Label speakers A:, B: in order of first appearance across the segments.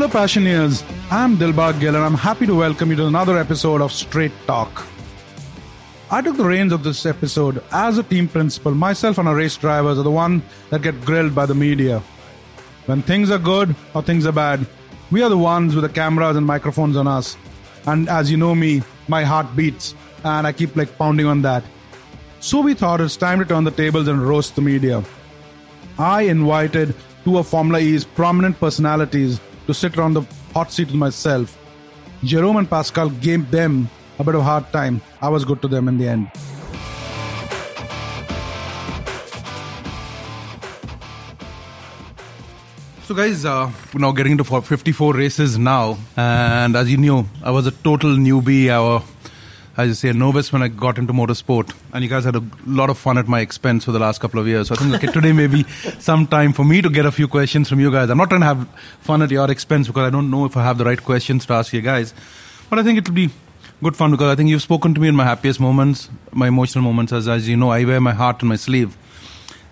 A: Hello, Passioneers. I'm Dilbag Gill, and I'm happy to welcome you to another episode of Straight Talk. I took the reins of this episode as a team principal. Myself and our race drivers are the one that get grilled by the media. When things are good or things are bad, we are the ones with the cameras and microphones on us. And as you know me, my heart beats, and I keep like pounding on that. So we thought it's time to turn the tables and roast the media. I invited two of Formula E's prominent personalities to sit around the hot seat with myself. Jerome and Pascal gave them a bit of a hard time. I was good to them in the end. So, guys, uh, we're now getting into 54 races now, and as you knew, I was a total newbie. I as you say, a novice when I got into motorsport, and you guys had a lot of fun at my expense for the last couple of years. So I think okay, today may be some time for me to get a few questions from you guys. I'm not trying to have fun at your expense because I don't know if I have the right questions to ask you guys, but I think it'll be good fun because I think you've spoken to me in my happiest moments, my emotional moments. As as you know, I wear my heart on my sleeve,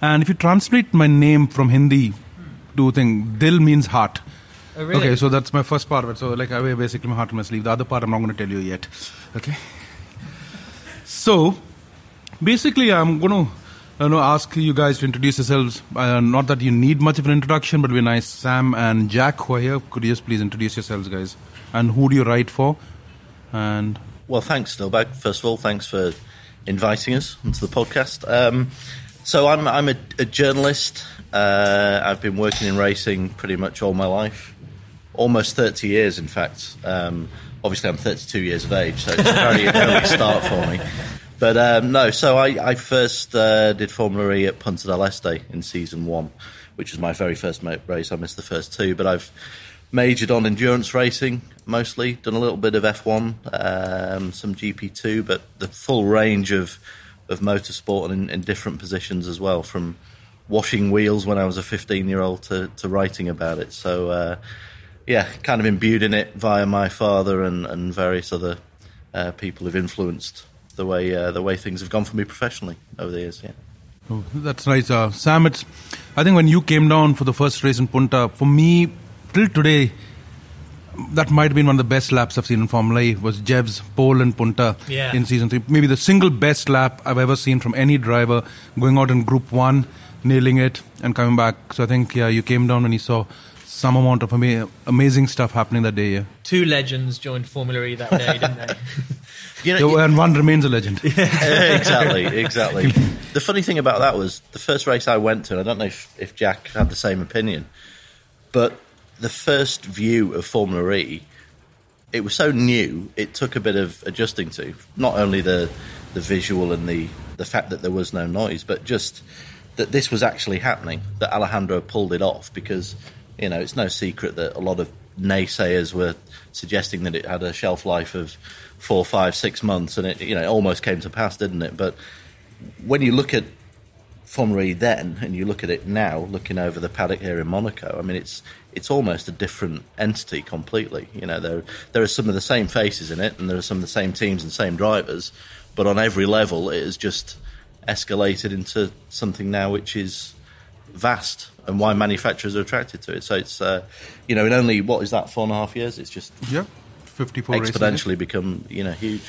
A: and if you translate my name from Hindi to thing, Dil means heart.
B: Oh, really?
A: Okay, so that's my first part of it. So like I wear basically my heart on my sleeve. The other part I'm not going to tell you yet. Okay. So basically, I'm going to you know, ask you guys to introduce yourselves. Uh, not that you need much of an introduction, but we're nice. Sam and Jack who are here. Could you just please introduce yourselves, guys? And who do you write for? And
C: Well, thanks, Dilbag. First of all, thanks for inviting us onto the podcast. Um, so I'm I'm a, a journalist. Uh, I've been working in racing pretty much all my life, almost 30 years, in fact. Um, obviously, I'm 32 years of age, so it's a very early start for me. But um, no, so I, I first uh, did Formula E at Punta del Este in season one, which was my very first race. I missed the first two, but I've majored on endurance racing mostly, done a little bit of F1, um, some GP2, but the full range of, of motorsport and in, in different positions as well, from washing wheels when I was a 15 year old to, to writing about it. So, uh, yeah, kind of imbued in it via my father and, and various other uh, people who've influenced the way uh, the way things have gone for me professionally over the years. Yeah.
A: Oh, that's nice. Uh, Sam, it's, I think when you came down for the first race in Punta, for me, till today, that might have been one of the best laps I've seen in Formula E was Jev's pole in Punta
B: Yeah.
A: in season three. Maybe the single best lap I've ever seen from any driver going out in Group One, nailing it, and coming back. So I think yeah, you came down and you saw some amount of ama- amazing stuff happening that day. Yeah,
B: Two legends joined Formula E that day, didn't they?
C: You know,
A: Yeah, and one remains a legend.
C: exactly, exactly. The funny thing about that was the first race I went to, and I don't know if, if Jack had the same opinion, but the first view of Formula E, it was so new, it took a bit of adjusting to. Not only the the visual and the, the fact that there was no noise, but just that this was actually happening, that Alejandro pulled it off, because, you know, it's no secret that a lot of naysayers were suggesting that it had a shelf life of four, five, six months, and it, you know, it almost came to pass, didn't it? But when you look at E then, and you look at it now, looking over the paddock here in Monaco, I mean, it's it's almost a different entity completely. You know, there there are some of the same faces in it, and there are some of the same teams and same drivers, but on every level, it has just escalated into something now which is vast, and why manufacturers are attracted to it. So it's uh, you know, in only what is that four and a half years, it's just
A: yeah, fifty-four races.
C: exponentially become you know huge.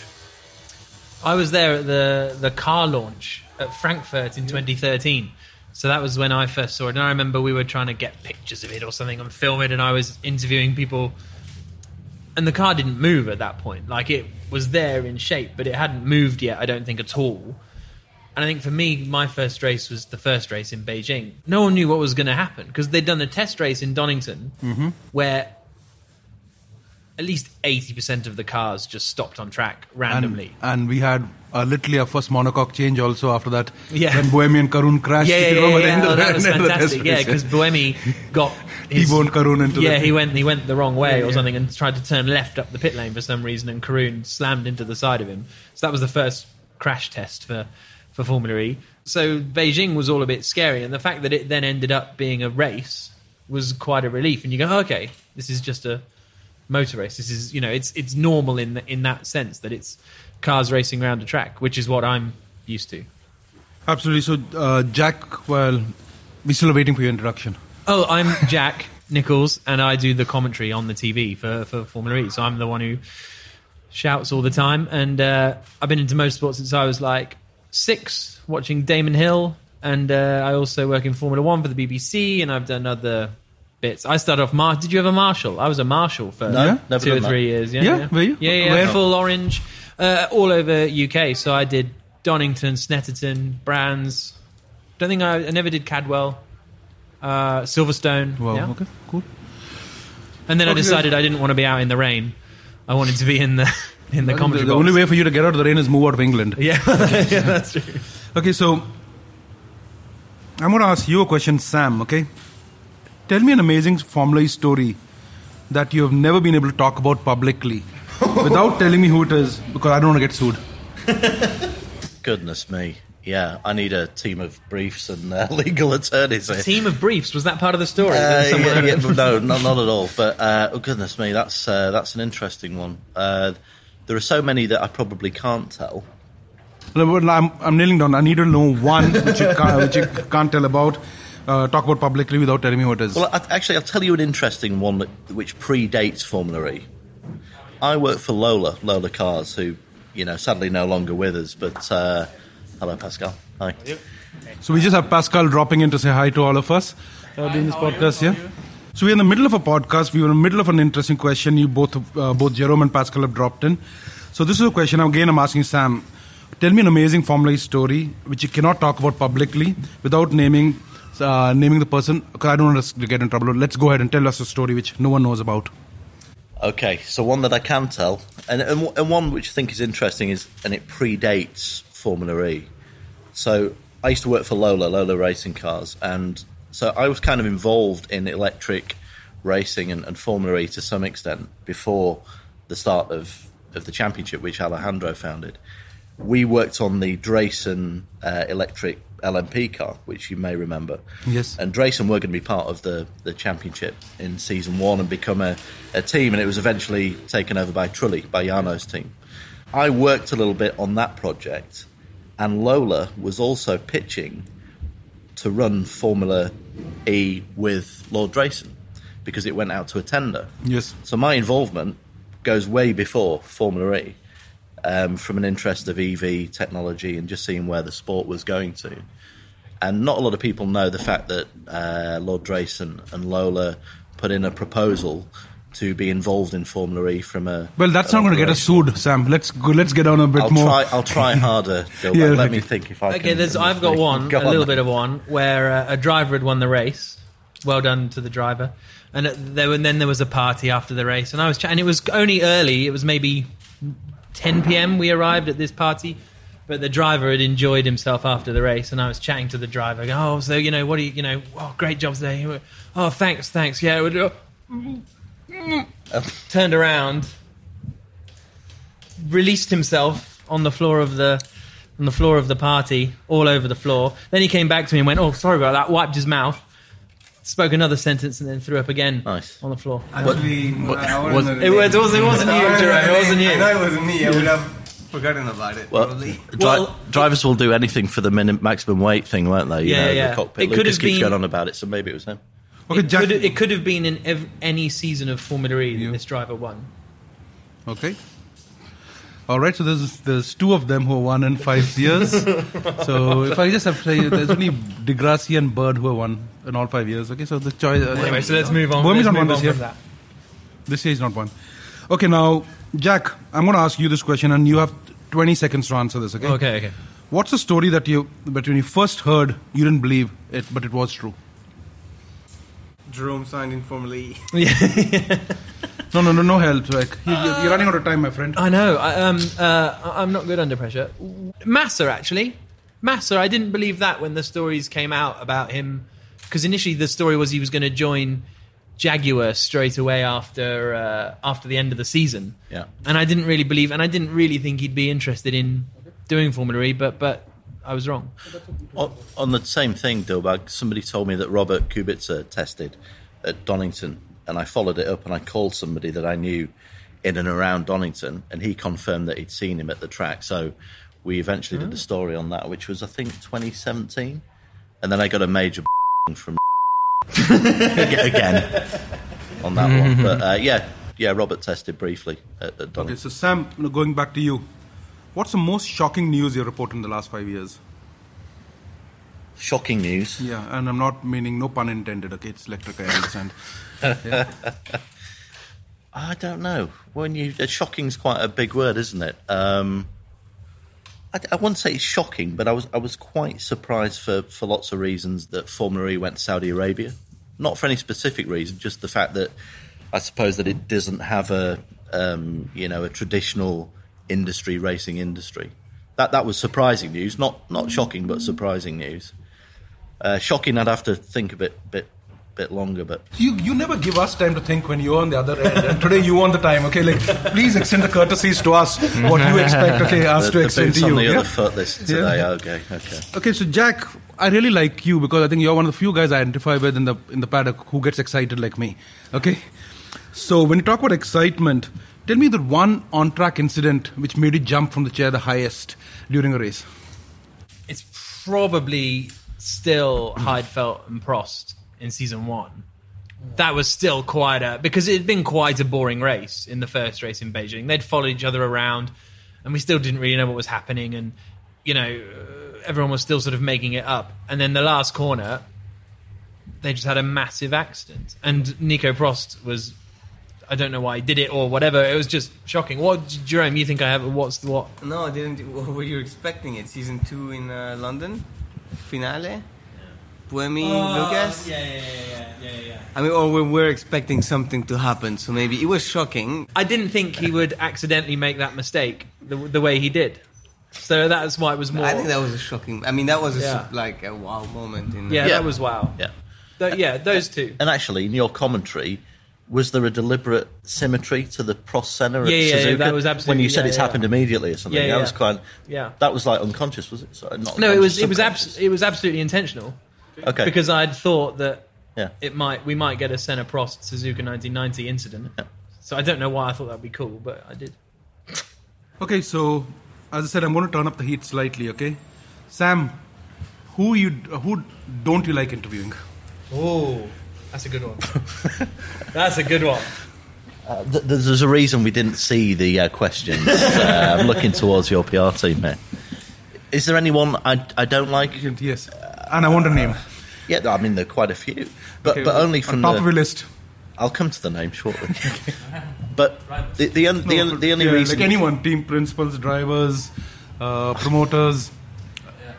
B: I was there at the the car launch at Frankfurt in 2013. So that was when I first saw it. And I remember we were trying to get pictures of it or something and film it, and I was interviewing people. And the car didn't move at that point. Like it was there in shape, but it hadn't moved yet, I don't think at all. And I think for me, my first race was the first race in Beijing. No one knew what was going to happen because they'd done a test race in Donington where at least 80% of the cars just stopped on track randomly.
A: And, and we had uh, literally our first monocoque change also after that.
B: Yeah.
A: When Buemi and Karun crashed.
B: Yeah,
A: if
B: yeah, yeah, yeah. Oh,
A: the-
B: that was
A: end of the test
B: fantastic. Yeah, because Buemi got his,
A: T-boned Karun into
B: yeah,
A: the-
B: he went he went the wrong way
A: Yeah,
B: or
A: yeah.
B: something and tried to turn left up the pit lane for some reason, and Karun slammed into the side of him. So that was the first crash test for for Formula E. So Beijing was all a bit scary, and the fact that it then ended up being a race was quite a relief. And you go, "Oh, okay, this is just a motor race. This is you know, it's it's normal in the, in that sense that it's cars racing around a track, which is what I'm used to.
A: Absolutely. So, uh, Jack, well, we're still waiting for your introduction.
B: Oh, I'm Jack. Nicholls, and I do the commentary on the TV for, for Formula E. So I'm the one who shouts all the time. And uh, I've been into motorsport since I was like six, watching Damon Hill. And uh, I also work in Formula One for the BBC, and I've done other bits. I started off. Mar- Did you have a marshal? I was a marshal for
C: No, never
B: two or
C: done that.
B: three years. Yeah,
A: Yeah, were you?
B: Yeah, yeah.
A: Where?
B: Full orange, uh, all over UK. So I did Donington, Snetterton, Brands. Don't think I, I never did Cadwell, uh, Silverstone.
A: Wow.
B: yeah.
A: Okay. Cool.
B: And then I decided I didn't want to be out in the rain. I wanted to be in the in the
A: The,
B: commentary
A: the
B: box.
A: only way for you to get out of the rain is move out of England.
B: Yeah, yeah, that's true.
A: Okay, so I'm going to ask you a question, Sam. Okay, tell me an amazing Formula E story that you have never been able to talk about publicly, without telling me who it is, because I don't want to get sued.
C: Goodness me. Yeah, I need a team of briefs and uh, legal attorneys here.
B: Team of briefs was that part of the story?
C: Uh, yeah, yeah, no, not, not at all. But uh, oh goodness me, that's uh, that's an interesting one. There are so many that I probably can't tell.
A: No, I'm, I'm kneeling down. I need to know one which you can't, which you can't tell about, uh, talk about publicly without telling me what it is.
C: Well, I, actually, I'll tell you an interesting one that, which predates Formula E. I work for Lola, Lola Cars, who, you know, sadly no longer with us. But uh, hello, Pascal. Hi.
A: So we just have Pascal dropping in to say hi to all of us uh, doing this podcast. Yeah. So we're in the middle of a podcast. We were in the middle of an interesting question. You both, uh, both Jerome and Pascal have dropped in. So this is a question. Again, I'm asking Sam. Tell me an amazing Formula E story which you cannot talk about publicly without naming uh, naming the person. I don't want to get in trouble. Let's go ahead and tell us a story which no one knows about.
C: Okay, so one that I can tell, and, and and one which I think is interesting is, and it predates Formula E. So I used to work for Lola, Lola Racing Cars, and so I was kind of involved in electric racing and, and Formula E to some extent before the start of, of the championship, which Alejandro founded. We worked on the Drayson uh, electric LMP car, which you may remember.
A: Yes.
C: And Drayson were going to be part of the, the championship in season one and become a, a team, and it was eventually taken over by Trulli, by Jarno's team. I worked a little bit on that project, and Lola was also pitching to run Formula E with Lord Drayson because it went out to a tender.
A: Yes.
C: So my involvement goes way before Formula E, um, from an interest of EV technology and just seeing where the sport was going to. And not a lot of people know the fact that uh, Lord Drayson and Lola put in a proposal to be involved in Formula E from a.
A: Well, that's not going to get us sued, Sam. Let's go. Let's get on a bit
C: I'll
A: more.
C: try. I'll try harder. Gilbert.
A: Yeah,
C: Let
A: okay.
C: me think if I
B: Okay,
C: can.
B: there's, I've got one,
C: Go
B: a
C: on
B: little
C: then.
B: bit of one, where uh, a driver had won the race. Well done to the driver. And uh, there, and then there was a party after the race, and I was chatting. It was only early. It was maybe 10 p.m. We arrived at this party, but the driver had enjoyed himself after the race, and I was chatting to the driver. Going, oh, so you know, what do you, you know? Oh, great job today. Oh, thanks, thanks. Yeah. It would- uh, Turned around, released himself on the floor of the on the floor of the party, all over the floor. Then he came back to me and went, "Oh, sorry about that." Wiped his mouth, spoke another sentence, and then threw up again
C: Nice.
B: on the floor.
D: Actually, I
C: was-
D: wasn't
B: It was, it wasn't, it wasn't you, Jerome. It wasn't you.
D: I know it wasn't me. I would have forgotten about it.
C: Well,
D: probably.
C: dri-
B: Well-
C: drivers will do anything for the minimum, maximum weight thing, won't they? You
B: Yeah,
C: know,
B: yeah.
C: The cockpit.
B: It could
C: Lucas
B: have
C: keeps
B: been-
C: going on about it, so maybe it was him.
A: Okay,
B: it,
A: Jack.
B: could, it could have been in ev- any season of Formula E that this driver won.
A: Okay. All right, so there's there's two of them who won in five years. so if I just have to say, there's only di Grassi and Bird who won in all five years. Okay, so the choice. Uh,
B: Anyway, so let's move on. Let's
A: not won
B: move
A: this
B: on
A: year.
B: that.
A: This year is not one. Okay, now Jack, I'm going to ask you this question, and you have 20 seconds to answer this. Okay.
B: Okay, okay.
A: What's the story that you, but when you first heard, you didn't believe it, but it was true?
D: Jerome signed in Formula E.
A: No, no, no, no help. Like you- you're, you're running out of time, my friend.
B: I know. I, um, uh, I'm not good under pressure. Massa, actually. Massa, I didn't believe that when the stories came out about him. Because initially the story was he was going to join Jaguar straight away after uh, after the end of the season.
C: Yeah.
B: And I didn't really believe, and I didn't really think he'd be interested in doing Formula E, but, but I was wrong.
C: On, on the same thing, Dilbag, somebody told me that Robert Kubica tested at Donington, and I followed it up and I called somebody that I knew in and around Donington, and he confirmed that he'd seen him at the track. So we eventually did a story on that, which was, I think, 2017. And then I got a major from again. on that one. But uh, yeah, yeah, Robert tested briefly at, at Donald.
A: Okay, so Sam, going back to you, what's the most shocking news you reported in the last five years?
C: Shocking news.
A: Yeah, and I'm not meaning no pun intended. Okay, it's electric. I understand. yeah.
C: I don't know. When you uh, shocking's quite a big word, isn't it? Um, I, I wouldn't say it's shocking, but I was I was quite surprised for, for lots of reasons that Formula E went to Saudi Arabia. Not for any specific reason, just the fact that I suppose that it doesn't have a um, you know a traditional industry racing industry. That that was surprising news, not not shocking, but surprising news. Uh, shocking, I'd have to think a bit bit bit longer, but
A: You you never give us time to think when you're on the other end, and today you want the time. Okay, like please extend the courtesies to us. What you expect, okay, us
C: the,
A: to
C: the
A: extend to you.
C: on the
A: yeah?
C: other foot this today. Okay, okay.
A: Okay, so Jack, I really like you because I think you're one of the few guys I identify with in the in the paddock who gets excited like me. Okay, so when you talk about excitement, tell me the one on-track incident which made you jump from the chair the highest during a race.
B: It's probably still Heidfeld and Prost in season one. That was still quite a because it had been quite a boring race in the first race in Beijing. They'd followed each other around, and we still didn't really know what was happening, and you know uh, everyone was still sort of making it up. And then the last corner, they just had a massive accident, and Nico Prost was. I don't know why he did it or whatever. It was just shocking. What, Jerome? You think I have? What's the what?
D: No, I didn't. What were you expecting? It season two in uh, London, finale, Buemi, Lucas.
B: yeah, yeah, yeah, yeah, yeah.
D: I mean, or we were expecting something to happen, so maybe it was shocking.
B: I didn't think he would accidentally make that mistake the, the way he did. So that's why it was more.
D: I think that was a shocking. I mean, that was a,
B: Yeah.
D: like a wow moment. In
B: yeah,
C: Yeah.
B: that was wow.
C: Yeah.
B: Th- yeah, those two.
C: And actually, in your commentary, was there a deliberate symmetry to the Prost Senna at
B: Yeah, yeah,
C: Suzuka?
B: that was absolutely when
C: you said
B: yeah,
C: it's
B: yeah.
C: happened immediately or something.
B: Yeah,
C: That
B: yeah.
C: was quite.
B: Yeah.
C: That was like unconscious, was it? Sorry, not
B: No, it was it was
C: subconscious.
B: abs- it was absolutely intentional
C: okay
B: because I'd thought that
C: yeah.
B: it might we might get a Senna Prost Suzuka 1990 incident.
C: Yeah.
B: So I don't know why I thought that'd be cool, but I did.
A: Okay, so as I said, I'm going to turn up the heat slightly. Okay, Sam, who you who don't you like interviewing?
B: Oh, that's a good one. that's a good one.
C: Uh, th- there's a reason we didn't see the uh, questions. uh, I'm looking towards your PR team here. Is there anyone I, I don't like?
A: Yes, and I want a name.
C: Yeah, I mean there are quite a few, but
A: Okay,
C: but only from
A: on top
C: the.
A: of your list.
C: I'll come to the name shortly. but the the, un, the, un, the only
A: yeah,
C: reason
A: like anyone, team principals, drivers, uh, promoters,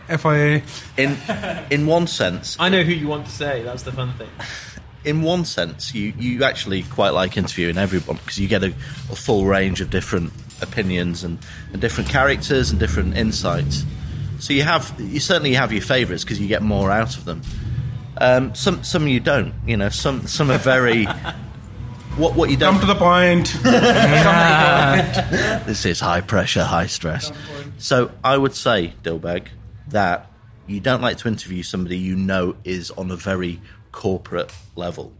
A: FIA.
C: in in one sense
B: I know who you want to say. That's the fun thing.
C: In one sense, you, you actually quite like interviewing everyone because you get a, a full range of different opinions and, and different characters and different insights. So you have you certainly have your favourites because you get more out of them. Um, some some you don't. You know, some some are very. What what you don't.
A: Come to the point.
C: This is high pressure, high stress. So I would say, Dilbag, that you don't like to interview somebody you know is on a very corporate level.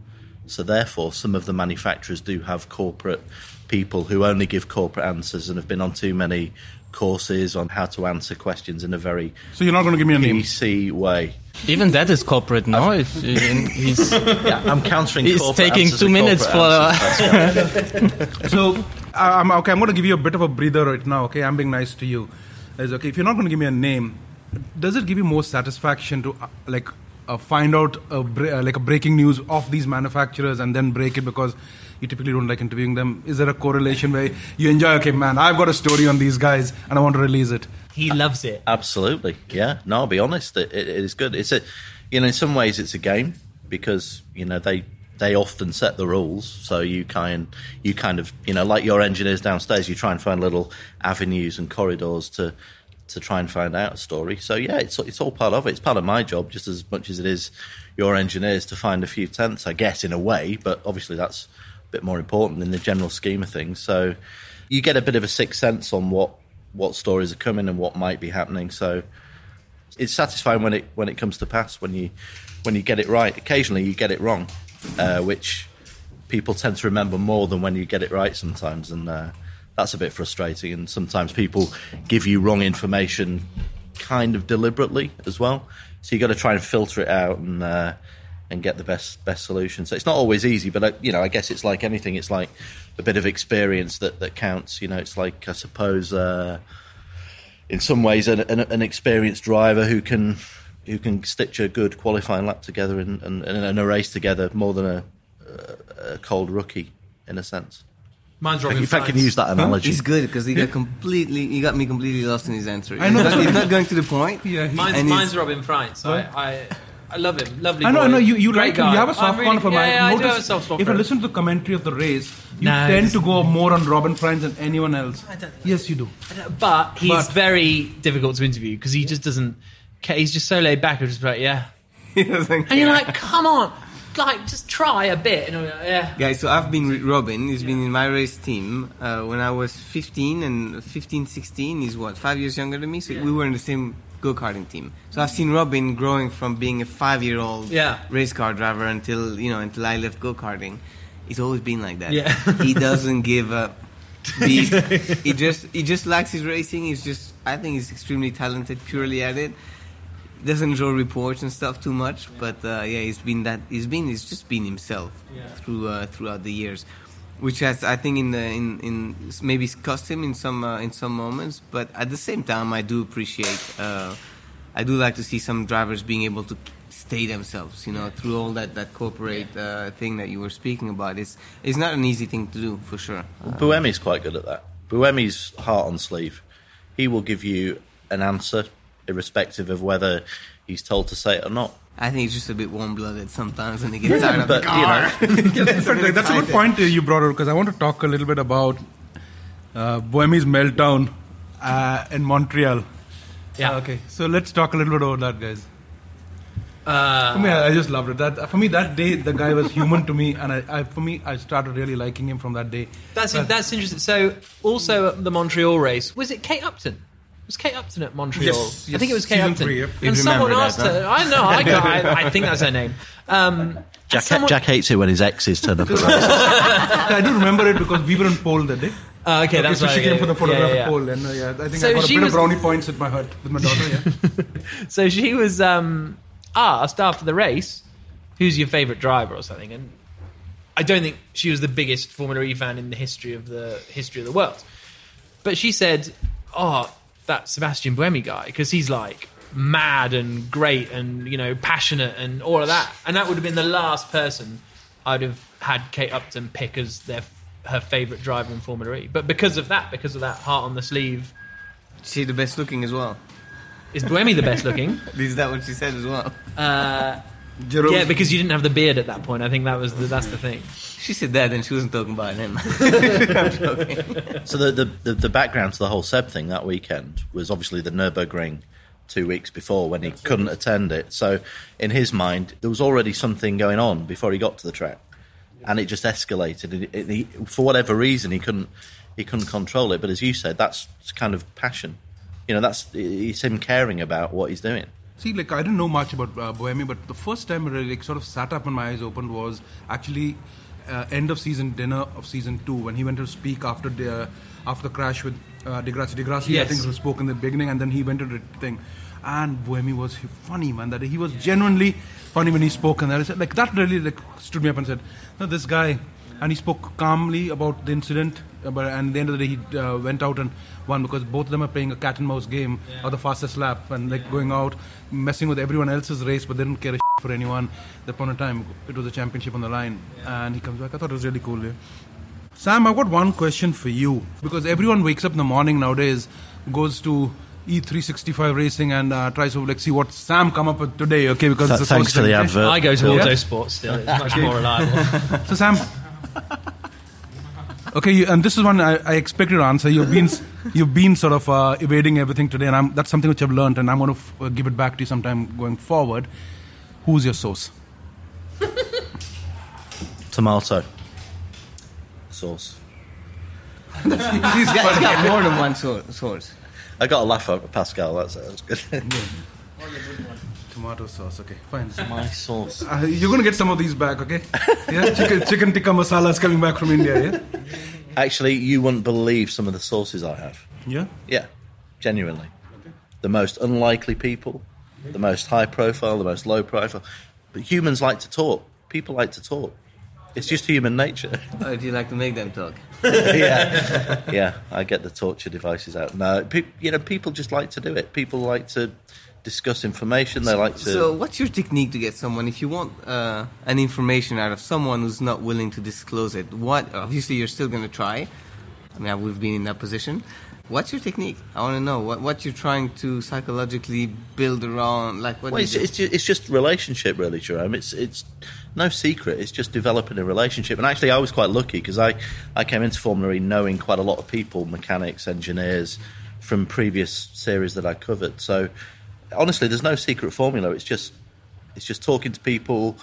C: So therefore, some of the manufacturers do have corporate people who only give corporate answers and have been on too many courses on how to answer questions in a very
A: so you're not going to give me a name.
C: PC way.
E: Even that is corporate now. He's
C: Yeah, I'm countering.
E: He's
C: corporate
E: taking
C: answers
E: two minutes for-
C: answers.
A: So I- I'm okay. I'm going to give you a bit of a breather right now. Okay, I'm being nice to you. Is okay. If you're not going to give me a name, does it give you more satisfaction to uh, like uh, find out a bre- uh, like a breaking news of these manufacturers and then break it because you typically don't like interviewing them? Is there a correlation where you enjoy? Okay, man, I've got a story on these guys and I want to release it.
B: He loves it.
C: Absolutely, yeah. No, I'll be honest. It, it is good. It's a, you know, in some ways it's a game because you know they they often set the rules. So you kind you kind of you know like your engineers downstairs, you try and find little avenues and corridors to to try and find out a story. So yeah, it's it's all part of it. It's part of my job just as much as it is your engineers to find a few tenths, I guess, in a way. But obviously that's a bit more important in the general scheme of things. So you get a bit of a sixth sense on what what stories are coming and what might be happening. So it's satisfying when it when it comes to pass when you when you get it right. Occasionally you get it wrong, uh, which people tend to remember more than when you get it right sometimes, and uh, that's a bit frustrating. And sometimes people give you wrong information, kind of deliberately as well. So you've got to try and filter it out and. Uh, and get the best best solution. So it's not always easy, but I, you know, I guess it's like anything. It's like a bit of experience that that counts. You know, it's like I suppose. Uh, in some ways, an, an, an experienced driver who can who can stitch a good qualifying lap together and, and, and a race together more than a, a cold rookie, in a sense.
B: Mine's Robin
C: If I can use that analogy.
D: He's good because he got completely, he got me completely lost in his answer.
A: I know.
D: He's not, he's not going to the point.
A: Yeah,
B: Mine's, mine's
D: he's-
B: Robin Frijns. I, I, I love him. Lovely.
A: I know,
B: boy.
A: I know. You, you
B: Great
A: like him.
B: guy.
A: You have a
B: I'm
A: soft
B: really-
A: corner for him.
B: yeah,
A: I
B: yeah, I do have a soft spot
A: If
B: for
A: I listen to the commentary of the race, you
B: No,
A: tend to go more on Robin Frijns than anyone else.
B: I don't think
A: Yes, you do.
B: But he's
A: But-
B: very difficult to interview because he just doesn't. He's just so laid back. He's just like, yeah.
D: He doesn't
B: And you're like, come on, like just try a bit. And like, yeah.
D: Guys, so I've been with Robin. He's been in my race team uh, when I was 15 and 15, 16. He's what, five years younger than me? So we were in the same go karting team. So I've seen Robin growing from being a five year old
B: Yeah.
D: race car driver until, you know, until I left go karting. He's always been like that.
B: Yeah.
D: he doesn't give up. He, he just he just likes his racing. He's just I think he's extremely talented purely at it. Doesn't draw reports and stuff too much, but uh, yeah, he's been that. He's been. He's just been himself
B: Yeah.
D: through uh, throughout the years, which has I think in the in in maybe cost him in some uh, in some moments. But at the same time, I do appreciate. Uh, I do like to see some drivers being able to stay themselves. You know, through all that that corporate uh, thing that you were speaking about. It's it's not an easy thing to do for sure.
C: Buemi's quite good at that. Buemi's heart on sleeve. He will give you an answer, irrespective of whether he's told to say it or not.
D: I think he's just a bit warm blooded sometimes when he gets out of
C: But
D: the
C: you
D: car.
C: know,
A: That's a good point uh, you brought up because I want to talk a little bit about uh, Buemi's meltdown uh, in Montreal.
B: Yeah.
A: Uh, okay, so let's talk a little bit about that, guys.
B: Uh,
A: For me, I I just loved it. That for me, that day, the guy was human to me, and I, I for me, I started really liking him from that day.
B: That's
A: Uh,
B: that's interesting. So, also the Montreal race, was it Kate Upton? Was Kate Upton at Montreal?
A: Yes,
B: I think it was Kate
A: season
B: Upton.
A: three, yep.
B: And someone asked
D: that,
B: her. I know. I, I, I think that's her name. Um,
C: Jack,
B: someone-
C: Jack hates it when his exes turn up. At.
A: I do remember it because we were in pole that day.
B: Oh, okay, that's
A: so
B: right.
A: she came
B: yeah,
A: for the photograph
B: yeah, yeah.
A: pole, and uh, yeah, I think
B: So
A: I got a bit
B: was-
A: of brownie points at my hut with my daughter. Yeah.
B: So she was um, asked after the race, "Who's your favourite driver?" or something, and I don't think she was the biggest Formula E fan in the history of the history of the world. But she said, "Oh, that Sebastian Buemi guy, because he's like mad and great and you know passionate and all of that." And that would have been the last person I'd have had Kate Upton pick as their her favourite driver in Formula E. But because of that, because of that heart on the sleeve,
D: She's the best looking as well.
B: is Buemi the best looking?
D: Is that what she said as well?
B: Uh,
A: Jerome-
B: yeah, because you didn't have the beard at that point. I think that was the, that's the thing.
D: She said that and she wasn't talking about him.
C: So the, the, the, the background to the whole Seb thing that weekend was obviously the Nurburgring two weeks before when he couldn't attend it. So in his mind, there was already something going on before he got to the track, and it just escalated. It, it, he, for whatever reason, he couldn't he couldn't control it. But as you said, that's kind of passion. You know, that's it's him caring about what he's doing.
A: See, like I didn't know much about uh, Buemi, but the first time I really like, sort of sat up and my eyes opened was actually uh, end of season dinner of season two when he went to speak after the after the crash with uh, di Grassi. Degrassi, I
B: Yes.
A: think, was spoke in the beginning, and then he went to the thing. And Buemi was funny, man. That he was genuinely funny when he spoke, and I said, like that really like stood me up and said, "No, this guy." And he spoke calmly about the incident, uh, but and at the end of the day, he uh, went out and won because both of them are playing a cat and mouse game
B: Yeah.
A: or the fastest lap and like going out, messing with everyone else's race, but they didn't care a for anyone. At that point in time, it was a championship on the line, and he comes back. I thought it was really cool. Yeah. Sam, I've got one question for you because everyone wakes up in the morning nowadays, goes to E365 Racing and uh, tries to like see what Sam come up with today. Okay, because
C: Th-
A: it's the
C: thanks
A: first
C: for the advert.
B: I go to
C: Phil.
B: Autosport still. It's much more reliable.
A: So Sam, okay, you, and this is one I, I expect you to answer. You've been you've been sort of uh, evading everything today, and I'm, that's something which I've learned, and I'm going to f- uh, give it back to you sometime going forward. Who's your source?
C: Tomato sauce.
D: he's, got, he's got more than one sor- source.
C: I got a laugh at Pascal. That's, that's good.
A: Tomato sauce. Okay, fine.
C: My sauce.
A: Uh, you're going to get some of these back, okay? Yeah, chicken, chicken tikka masala is coming back from India. Yeah,
C: Actually, you wouldn't believe some of the sauces I have.
A: yeah.
C: Yeah, genuinely. The most unlikely people, the most high profile, the most low profile. but humans like to talk. People like to talk. It's just human nature.
D: Or do you like to make them talk?
C: yeah, yeah. I get the torture devices out. No, pe- you know, people just like to do it. People like to discuss information. They like to.
D: So, what's your technique to get someone if you want uh, an information out of someone who's not willing to disclose it? What obviously you're still going to try. I mean, we've been in that position. What's your technique? I want to know what what you're trying to psychologically build around. Like, what
C: well, it's, it's, just, it's just relationship, really, Jerome. It's it's no secret. It's just developing a relationship. And actually, I was quite lucky because I, I came into Formula E knowing quite a lot of people, mechanics, engineers, from previous series that I covered. So, honestly, there's no secret formula. It's just it's just talking to people.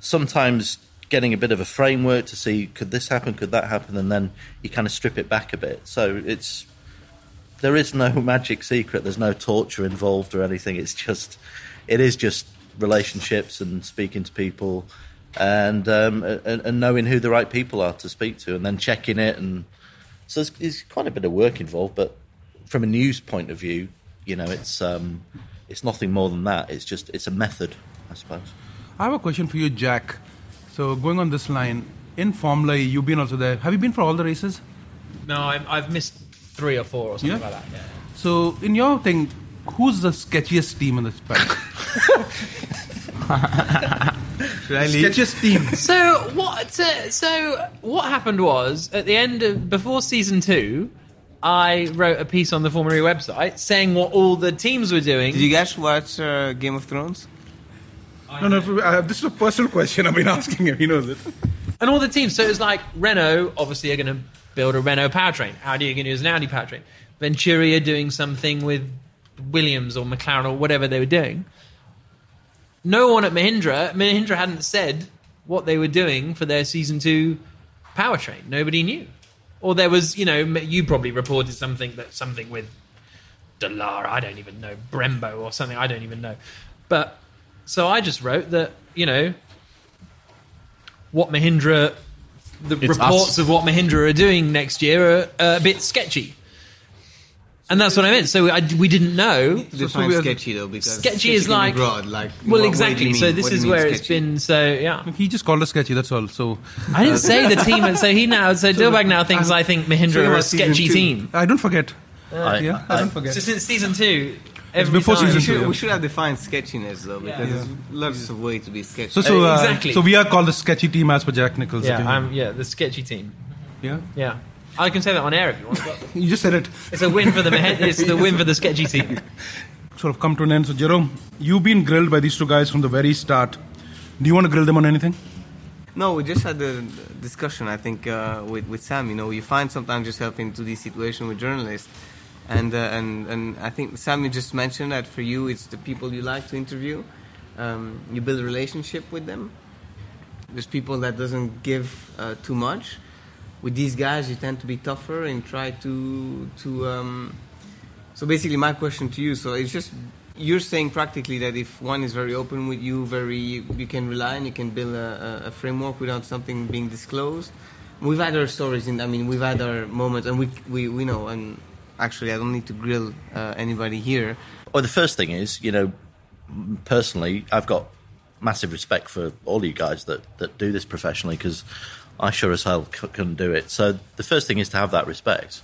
C: Sometimes getting a bit of a framework to see could this happen, could that happen, and then you kind of strip it back a bit. So it's there is no magic secret. There's no torture involved or anything. It's just it is just relationships and speaking to people and um, and, and knowing who the right people are to speak to, and then checking it. And so there's, quite a bit of work involved. But from a news point of view, you know, it's um, it's nothing more than that. It's just it's a method, I suppose.
A: I have a question for you, Jack. So going on this line, in Formula E, you've been also there. Have you been for all the races?
B: No, I've, I've missed three or four or something
A: Yeah?
B: like that. Yeah.
A: So in your thing, who's the sketchiest team in this pack?
D: Should I leave?
A: sketchiest team.
B: So what? So, so what happened was at the end of before season two, I wrote a piece on the Formula E website saying what all the teams were doing.
D: Did you guys watch uh, Game of Thrones?
A: No, no. Uh, this is a personal question. I've been asking him. He knows it.
B: and all the teams. So it was like Renault, obviously, are going to build a Renault powertrain. Audi are going to use an Audi powertrain. Venturi are doing something with Williams or McLaren or whatever they were doing. No one at Mahindra, Mahindra hadn't said what they were doing for their season two powertrain. Nobody knew. Or there was, you know, you probably reported something that something with Dallara, I don't even know, Brembo or something, I don't even know. But so I just wrote that, you know, what Mahindra, the
E: It's
B: reports
E: us.
B: of what Mahindra are doing next year are, are a bit sketchy. And that's what I meant. So I, we didn't know.
D: Define
A: we are-
D: sketchy though, because
B: Sketchy is
D: can be
B: like-
D: broad. Like,
B: Well,
D: what- what
B: exactly.
D: do you
B: So this
D: What do
B: is
D: you mean
B: where it's
D: sketchy?
B: been. So yeah,
A: He just called us sketchy. That's all. So
B: I didn't say the team. and So he now. So Dilbag now thinks
A: I'm-
B: I think Mahindra
D: Talking
B: are a sketchy
D: two.
B: team.
A: I don't forget.
C: I,
A: yeah, I,
C: I-
A: don't forget.
B: So since season two, every
A: before
B: time-
A: season
D: We should,
A: Yeah.
D: we should have defined sketchiness though, because
B: Yeah.
D: there's lots of ways to be sketchy.
A: So, so,
B: Uh,
A: uh,
B: exactly.
A: so we are called the sketchy team as per Jack Nicholls.
B: Yeah. I'm, yeah, the sketchy team.
A: yeah.
B: Yeah, I can say that on air if you want. But
A: You just said it.
B: it's a win for the Mahin- It's the win for the sketchy team.
A: Sort of come to an end. So, Jerome, you've been grilled by these two guys from the very start. Do you want to grill them on anything?
D: No, we just had the discussion. I think uh, with with Sam. You know, you find sometimes yourself into this situation with journalists, and uh, and and I think Sam, you just mentioned that for you, it's the people you like to interview. Um, you build a relationship with them. There's people that doesn't give uh, too much. With these guys, you tend to be tougher and try to to. Um, so basically, my question to you. So it's just you're saying practically that if one is very open with you, very you can rely and you can build a, a, framework without something being disclosed. We've had our stories, and I mean, we've had our moments, and we we, we know. And actually, I don't need to grill uh, anybody here.
C: Well, the first thing is, you know, personally, I've got massive respect for all you guys that, that do this professionally because I sure as hell c- couldn't do it. So the first thing is to have that respect.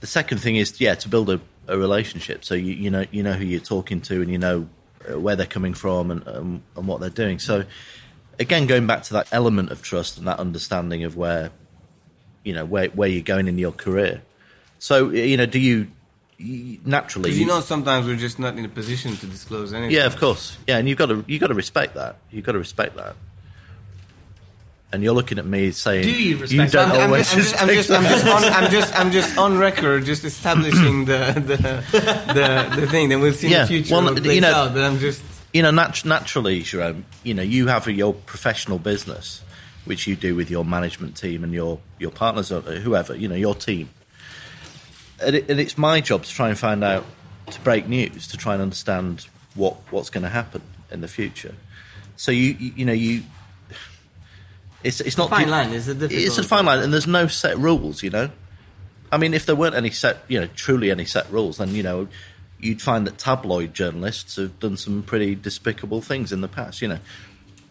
C: The second thing is, yeah, to build a, a relationship. So you, you know you know who you're talking to and you know uh, where they're coming from and, um, and what they're doing. So again, going back to that element of trust and that understanding of where you know where where you're going in your career. So you know, do you you- naturally
D: Because you know, sometimes we're just not in a position to disclose anything.
C: yeah, of course. Yeah, and you've got to you've got to respect that. You've got to respect that. And you're looking at me saying,
B: Do you respect
C: don't?
D: I'm,
C: always
D: I'm, just, I'm, just, I'm, just on, I'm just I'm just on record, just establishing the the the, the thing. Then we'll see
C: Yeah,
D: in the future
C: well, you know-
D: out. But I'm just
C: you know, nat- naturally, Jerome, you know, you have your professional business, which you do with your management team and your your partners or whoever, you know, your team. And, it, and it's my job to try and find out, to break news, to try and understand what what's going to happen in the future. So you you, you know you. It's it's not
D: fine line. It's a difficult.
C: It's a fine line, and there's no set rules, you know. I mean, if there weren't any set, you know, truly any set rules, then you know, you'd find that tabloid journalists have done some pretty despicable things in the past. You know,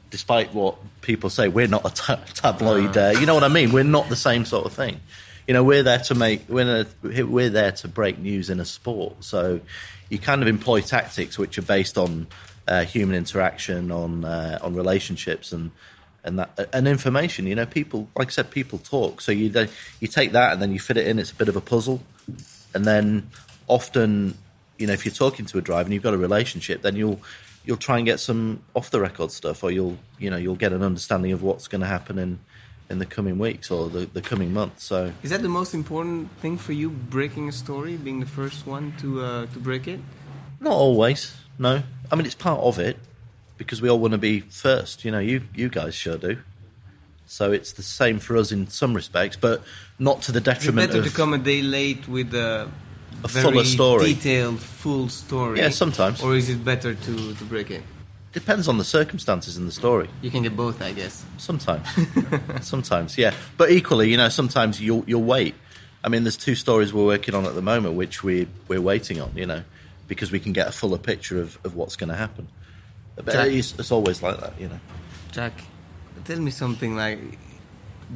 C: despite what people say, we're not a ta- tabloid. Uh, you know what I mean? We're not the same sort of thing. You know, we're there to make we're we're there to break news in a sport. So you kind of employ tactics which are based on uh, human interaction, on uh, on relationships, and and that and information. You know, people like I said, people talk. So you you take that and then you fit it in. It's a bit of a puzzle, and then often, you know, if you're talking to a driver and you've got a relationship, then you'll you'll try and get some off the record stuff, or you'll you know you'll get an understanding of what's going to happen in in the coming weeks or the, the coming months. So
D: Is that the most important thing for you? Breaking a story, being the first one to uh, to break it.
C: not always, no. I mean, it's part of it because we all want to be first. You know, you you guys sure do. So it's the same for us in some respects, but not to the
D: detriment. it
C: detriment
D: better
C: of
D: to come a day late with a,
C: a
D: very
C: fuller story.
D: detailed, full story?
C: Yeah, sometimes.
D: Or is it better to, to break it?
C: Depends on the circumstances in the story.
D: You can get both, I guess.
C: Sometimes, sometimes, yeah. But equally, you know, sometimes you'll you'll wait. I mean, there's two stories we're working on at the moment, which we we're waiting on. You know, because we can get a fuller picture of, of what's going to happen. But
D: Jack-
C: it's, it's always like that, you know.
D: Jack, tell me something like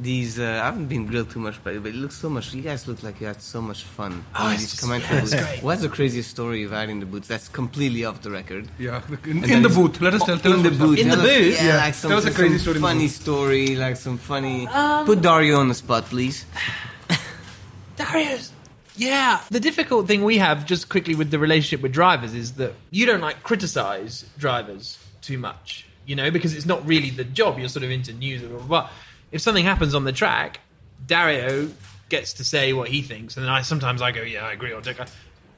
D: these. Uh, I haven't been grilled too much, but, but it looks so much. You guys look like you had so much fun.
B: Oh, it's just-
D: commentary
B: yeah, it's great.
D: What's the craziest story you've had in the boots? That's completely off the record.
A: Yeah, in, in the
D: that is-
A: booth. Let us tell. tell
D: in the
A: what's
D: booth.
B: In the
D: Tell
B: booth?
D: Yeah,
A: Yeah.
D: like some,
A: Tell us a crazy
D: some
A: story
D: funny story, like some funny.
B: Um,
D: Put Dario on the spot, please.
B: Darius. Yeah. The difficult thing we have, just quickly with the relationship with drivers, is that you don't like criticize drivers too much, you know, because it's not really the job. You're sort of into news, blah. If something happens on the track, Dario gets to say what he thinks, and then I sometimes I go, yeah, I agree, or don't.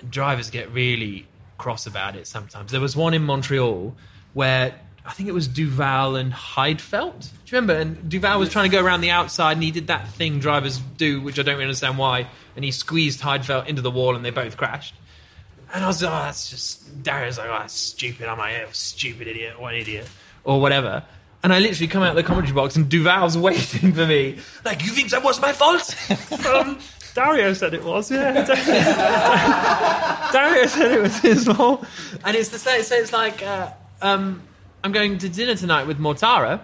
B: Drivers get really cross about it sometimes. There was one in Montreal where I think it was Duval and Heidfeld. Do you remember? And Duval was trying to go around the outside, and he did that thing drivers do, which I don't really understand why. And he squeezed Heidfeld into the wall, and they both crashed. And I was like, oh, that's just Dario's like, oh, that's stupid. I'm like, oh, stupid idiot, what an idiot, or whatever. And I literally come out of the commentary box, and Duval's waiting for me. Like, you think that was my fault? um, Dario said it was. Yeah, Dario said it was his fault. And it's the same. So it's like, uh, um, I'm going to dinner tonight with Mortara,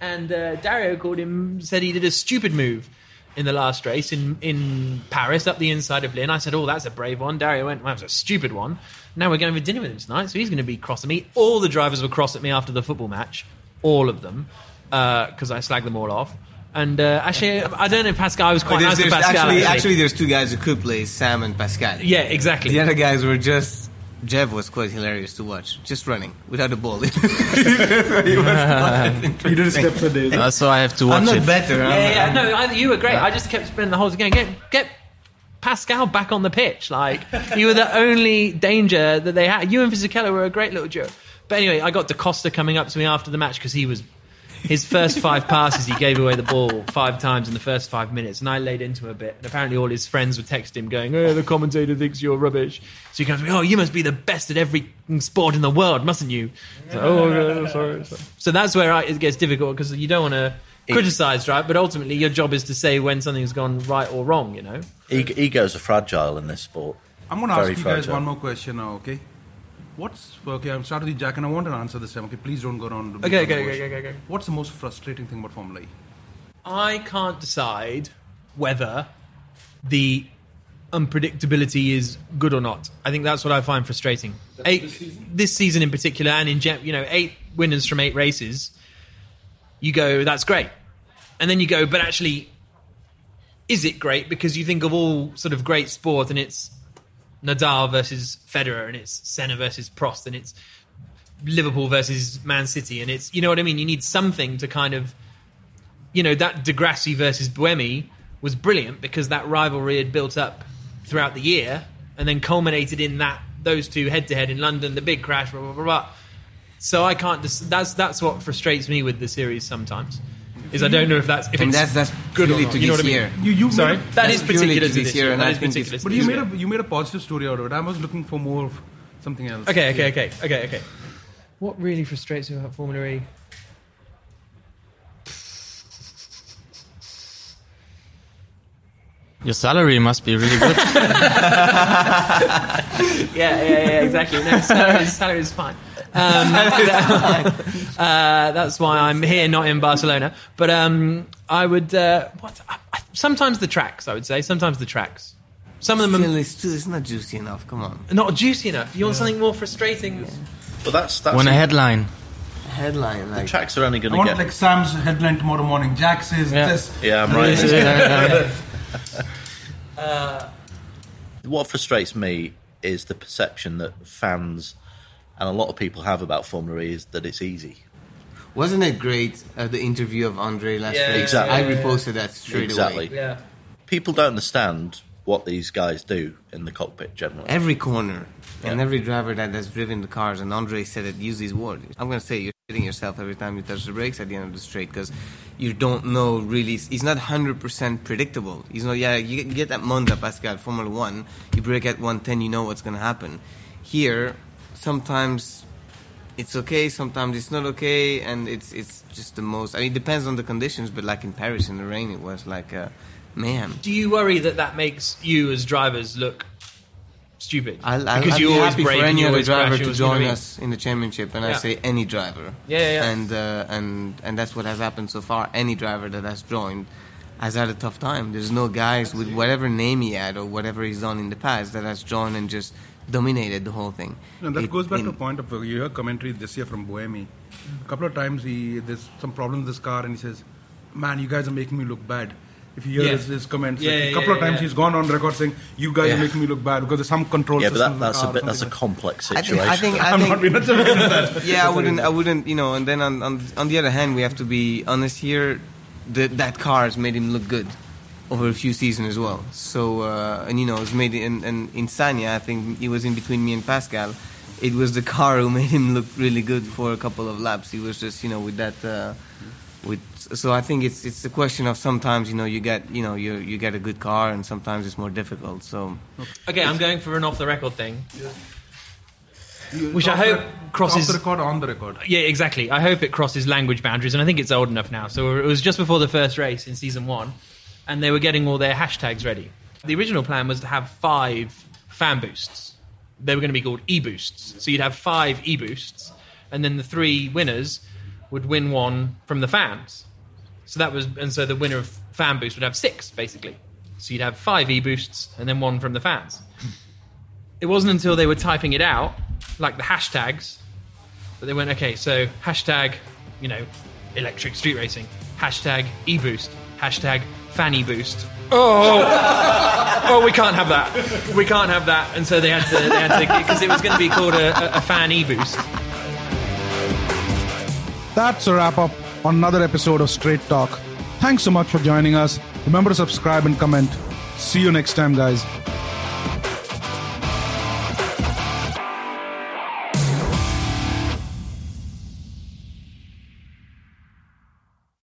B: and uh, Dario called him, said he did a stupid move in the last race in, in Paris up the inside of Lynn. I said, Oh, that's a brave one. Dario went, Well, that was a stupid one. Now we're going for dinner with him tonight, so he's going to be cross at me. All the drivers were cross at me after the football match, all of them, because I slagged them all off. And uh, actually, I don't know if Pascal I was quite nice to
D: there's
B: Pascal.
D: actually,
B: actually.
D: actually, there's two guys who could play Sam and Pascal.
B: yeah, exactly.
D: The other guys were just. Jeff was quite hilarious to watch, just running without a ball. He was quite
A: You did steps a day.
E: Uh, so I have to watch
D: I'm not
E: it.
D: better. I'm-
B: Yeah, yeah, no, I, you were great. I just kept spinning the whole game. Get, get Pascal back on the pitch. Like you were the only danger that they had. You and Fisichella were a great little duo. But anyway, I got da Costa coming up to me after the match because he was his first five passes. He gave away the ball five times in the first five minutes, and I laid into him a bit. And apparently, all his friends would text him going, "Oh, the commentator thinks you're rubbish." So he comes to me, "Oh, you must be the best at every sport in the world, mustn't you?" So, oh, okay, sorry, sorry. So that's where I, it gets difficult because you don't want to criticize, right? But ultimately, your job is to say when something's gone right or wrong. You know.
C: Eg- egos are fragile in this sport.
A: I'm going to ask you guys one more question now, okay? What's okay? I'm starting with Jack, and I want an answer this time. Okay, please don't go around.
B: Okay, okay, okay, okay, okay.
A: What's the most frustrating thing about Formula E?
B: I can't decide whether the unpredictability is good or not. I think that's what I find frustrating. Eight, this, season? in particular, and in you know, eight winners from eight races. You go, that's great, and then you go, but actually, is it great? Because you think of all sort of great sport, and it's Nadal versus Federer, and it's Senna versus Prost, and it's Liverpool versus Man City, and it's you know what I mean. You need something to kind of you know, that di Grassi versus Buemi was brilliant because that rivalry had built up throughout the year and then culminated in that those two head to head in London, the big crash, blah blah blah. blah. So I can't. Dis- that's that's what frustrates me with the series sometimes. Is I don't know if that's if
D: And
B: it's
D: that's that's
B: good or not.
D: to
B: You know what I
D: year.
B: mean?
A: You, you
B: Sorry,
A: made a-
B: that is
D: That's purely
B: particular
D: to
B: to
D: this
B: this
D: year,
B: year.
D: and
B: That
D: I
B: is
D: think
B: particular.
D: it's-
A: But you made a you made a positive story out of it. I was looking for more of something else.
B: Okay, okay, okay, okay, okay. What really frustrates me about Formula E?
E: Your salary must be really good.
B: yeah, yeah, yeah, exactly. No, salary, salary is fine. Um, uh, that's why I'm here, not in Barcelona. But um, I would. Uh, what? I, I- sometimes the tracks, I would say. Sometimes the tracks. Some of them
D: Still,
B: are
D: it's, too, it's not juicy enough. Come on.
B: not juicy enough. You want something more frustrating?
C: But that's that's
E: Want a headline?
D: Headline like
C: tracks are only going
A: I
C: to
A: want like Sam's headline tomorrow morning. Jack says
E: Yeah.
A: this.
C: yeah, I'm right.
E: Yeah,
C: what frustrates me is the perception that fans and a lot of people have about Formula E is that it's easy.
D: Wasn't it great uh, the interview of Andre last
B: Yeah,
D: week?
C: Exactly.
D: I reposted that straight
C: Exactly.
D: away.
B: Yeah.
C: People don't understand what these guys do in the cockpit generally.
D: Every corner and every driver that has driven the cars, and Andre said it, use these words. I'm going to say you're shitting yourself every time you touch the brakes at the end of the straight because you don't know really. It's not 100% predictable. He's not, yeah, you get, you that Monza Pascal Formula One, you brake at 110, you know what's going to happen. Here, sometimes it's okay, sometimes it's not okay, and it's it's just the most. I mean, it depends on the conditions, but like in Paris in the rain, it was like uh, mayhem.
B: Do you worry that that makes you as drivers look stupid?
D: I'll, I'll,
B: because
D: I'll
B: you
D: be
B: always
D: happy
B: brake
D: for any
B: you
D: other
B: always
D: driver to
B: always gonna
D: join
B: be-
D: us in the championship, and I say any driver.
B: Yeah, yeah, yeah.
D: And uh, and and that's what has happened so far. Any driver that has joined has had a tough time. There's no guys with whatever name he had or whatever he's done in the past that has joined and just dominated the whole thing.
A: And that
D: It-
A: goes back to
D: in-
A: a point of uh, you hear commentary this year from Buemi. A couple of times he there's some problem with this car, and he says, "Man, you guys are making me look bad." If you hear
B: Yeah.
A: his, his comments,
B: Yeah,
A: like,
B: yeah,
A: a couple of times
B: yeah.
A: he's gone on record saying, "You guys
C: Yeah.
A: are making me look bad because there's some control
C: Yeah, but that, that's a bit that's a
A: something
C: complex
D: I think,
C: situation.
D: I think, I
A: I'm
D: think
A: not being that.
D: yeah, I wouldn't, I wouldn't, you know. And then on on, on the other hand, we have to be honest here. The, that car has made him look good over a few seasons as well. So uh, and you know, it's made and, and in Sanya, I think he was in between me and Pascal. It was the car who made him look really good for a couple of laps. He was just you know with that. Uh, with so I think it's it's a question of sometimes you know you get you know you you get a good car and sometimes it's more difficult. So
B: Okay, I'm going for an off the record thing.
A: You-
B: Which I hope
A: the-
B: crosses-
A: off the record, on the record.
B: Yeah, exactly. I hope it crosses language boundaries, and I think it's old enough now. So it was just before the first race in season one, and they were getting all their hashtags ready. The original plan was to have five fan boosts. They were going to be called e boosts. So you'd have five e boosts, and then the three winners would win one from the fans. So that was, and so the winner of fan boost would have six basically. So you'd have five e boosts and then one from the fans. It wasn't until they were typing it out, like the hashtags, that they went, okay, so hashtag, you know, electric street racing, hashtag e-boost, hashtag fan e-boost. Oh, oh, we can't have that. We can't have that. And so they had to, because it was going to be called a, a, a fan e-boost.
A: That's a wrap up on another episode of Straight Talk. Thanks so much for joining us. Remember to subscribe and comment. See you next time, guys.